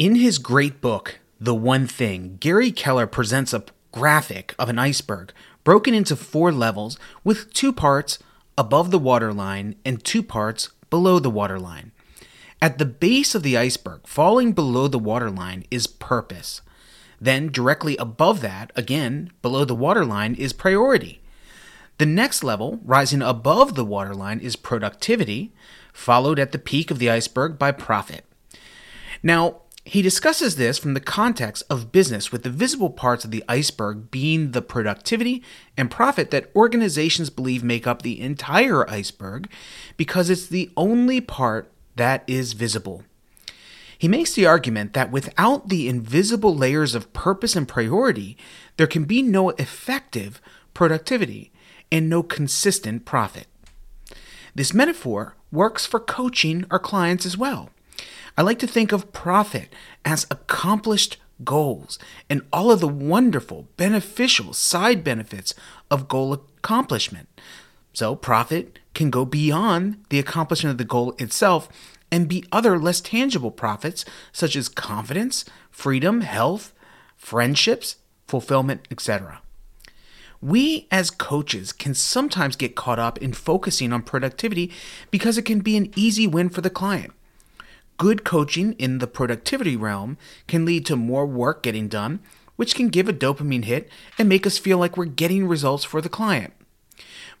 In his great book, The One Thing, Gary Keller presents a graphic of an iceberg broken into four levels with two parts above the waterline and two parts below the waterline. At the base of the iceberg, falling below the waterline, is purpose. Then, directly above that, again below the waterline, is priority. The next level, rising above the waterline, is productivity, followed at the peak of the iceberg by profit. Now, he discusses this from the context of business, with the visible parts of the iceberg being the productivity and profit that organizations believe make up the entire iceberg because it's the only part that is visible. He makes the argument that without the invisible layers of purpose and priority, there can be no effective productivity and no consistent profit. This metaphor works for coaching our clients as well. I like to think of profit as accomplished goals and all of the wonderful, beneficial side benefits of goal accomplishment. So, profit can go beyond the accomplishment of the goal itself and be other less tangible profits such as confidence, freedom, health, friendships, fulfillment, etc. We as coaches can sometimes get caught up in focusing on productivity because it can be an easy win for the client. Good coaching in the productivity realm can lead to more work getting done, which can give a dopamine hit and make us feel like we're getting results for the client.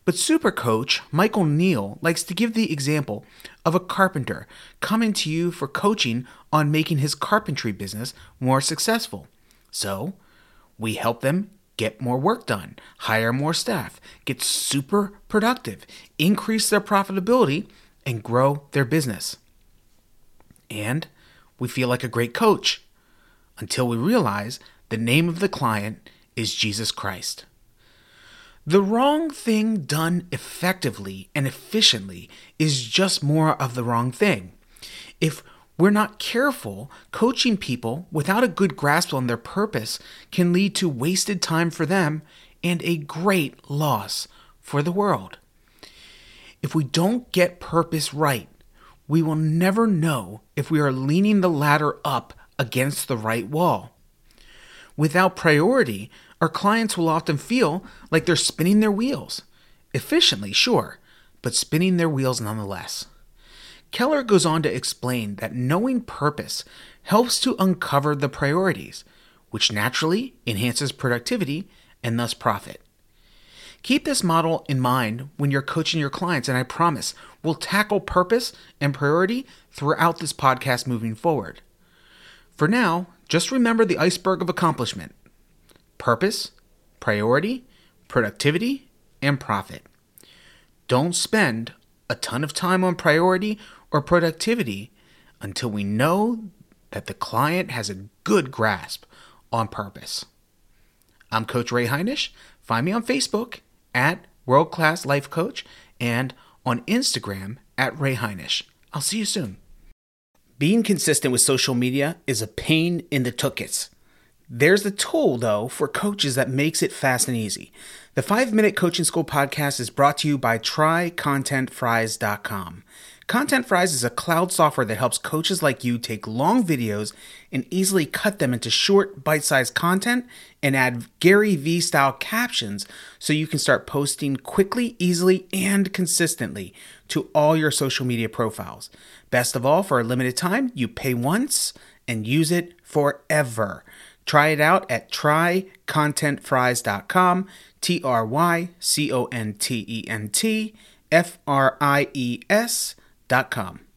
But super coach Michael Neill likes to give the example of a carpenter coming to you for coaching on making his carpentry business more successful. So, we help them get more work done, hire more staff, get super productive, increase their profitability, and grow their business and we feel like a great coach until we realize the name of the client is Jesus Christ. The wrong thing done effectively and efficiently is just more of the wrong thing. If we're not careful, coaching people without a good grasp on their purpose can lead to wasted time for them and a great loss for the world. If we don't get purpose right, we will never know if we are leaning the ladder up against the right wall. Without priority, our clients will often feel like they're spinning their wheels. Efficiently, sure, but spinning their wheels nonetheless. Keller goes on to explain that knowing purpose helps to uncover the priorities, which naturally enhances productivity and thus profit. Keep this model in mind when you're coaching your clients, and I promise we'll tackle purpose and priority throughout this podcast moving forward. For now, just remember the iceberg of accomplishment purpose, priority, productivity, and profit. Don't spend a ton of time on priority or productivity until we know that the client has a good grasp on purpose. I'm Coach Ray Heinisch. Find me on Facebook at World Class Life Coach and on Instagram at Ray Heinisch. I'll see you soon. Being consistent with social media is a pain in the tuchus. There's a tool, though, for coaches that makes it fast and easy. The 5 Minute Coaching School podcast is brought to you by TryContentFries.com. Content Fries is a cloud software that helps coaches like you take long videos and easily cut them into short, bite sized content and add Gary Vee style captions so you can start posting quickly, easily, and consistently to all your social media profiles. Best of all, for a limited time, you pay once and use it forever. Try it out at trycontentfries.com, T R Y C O N T E N T F R I E S com.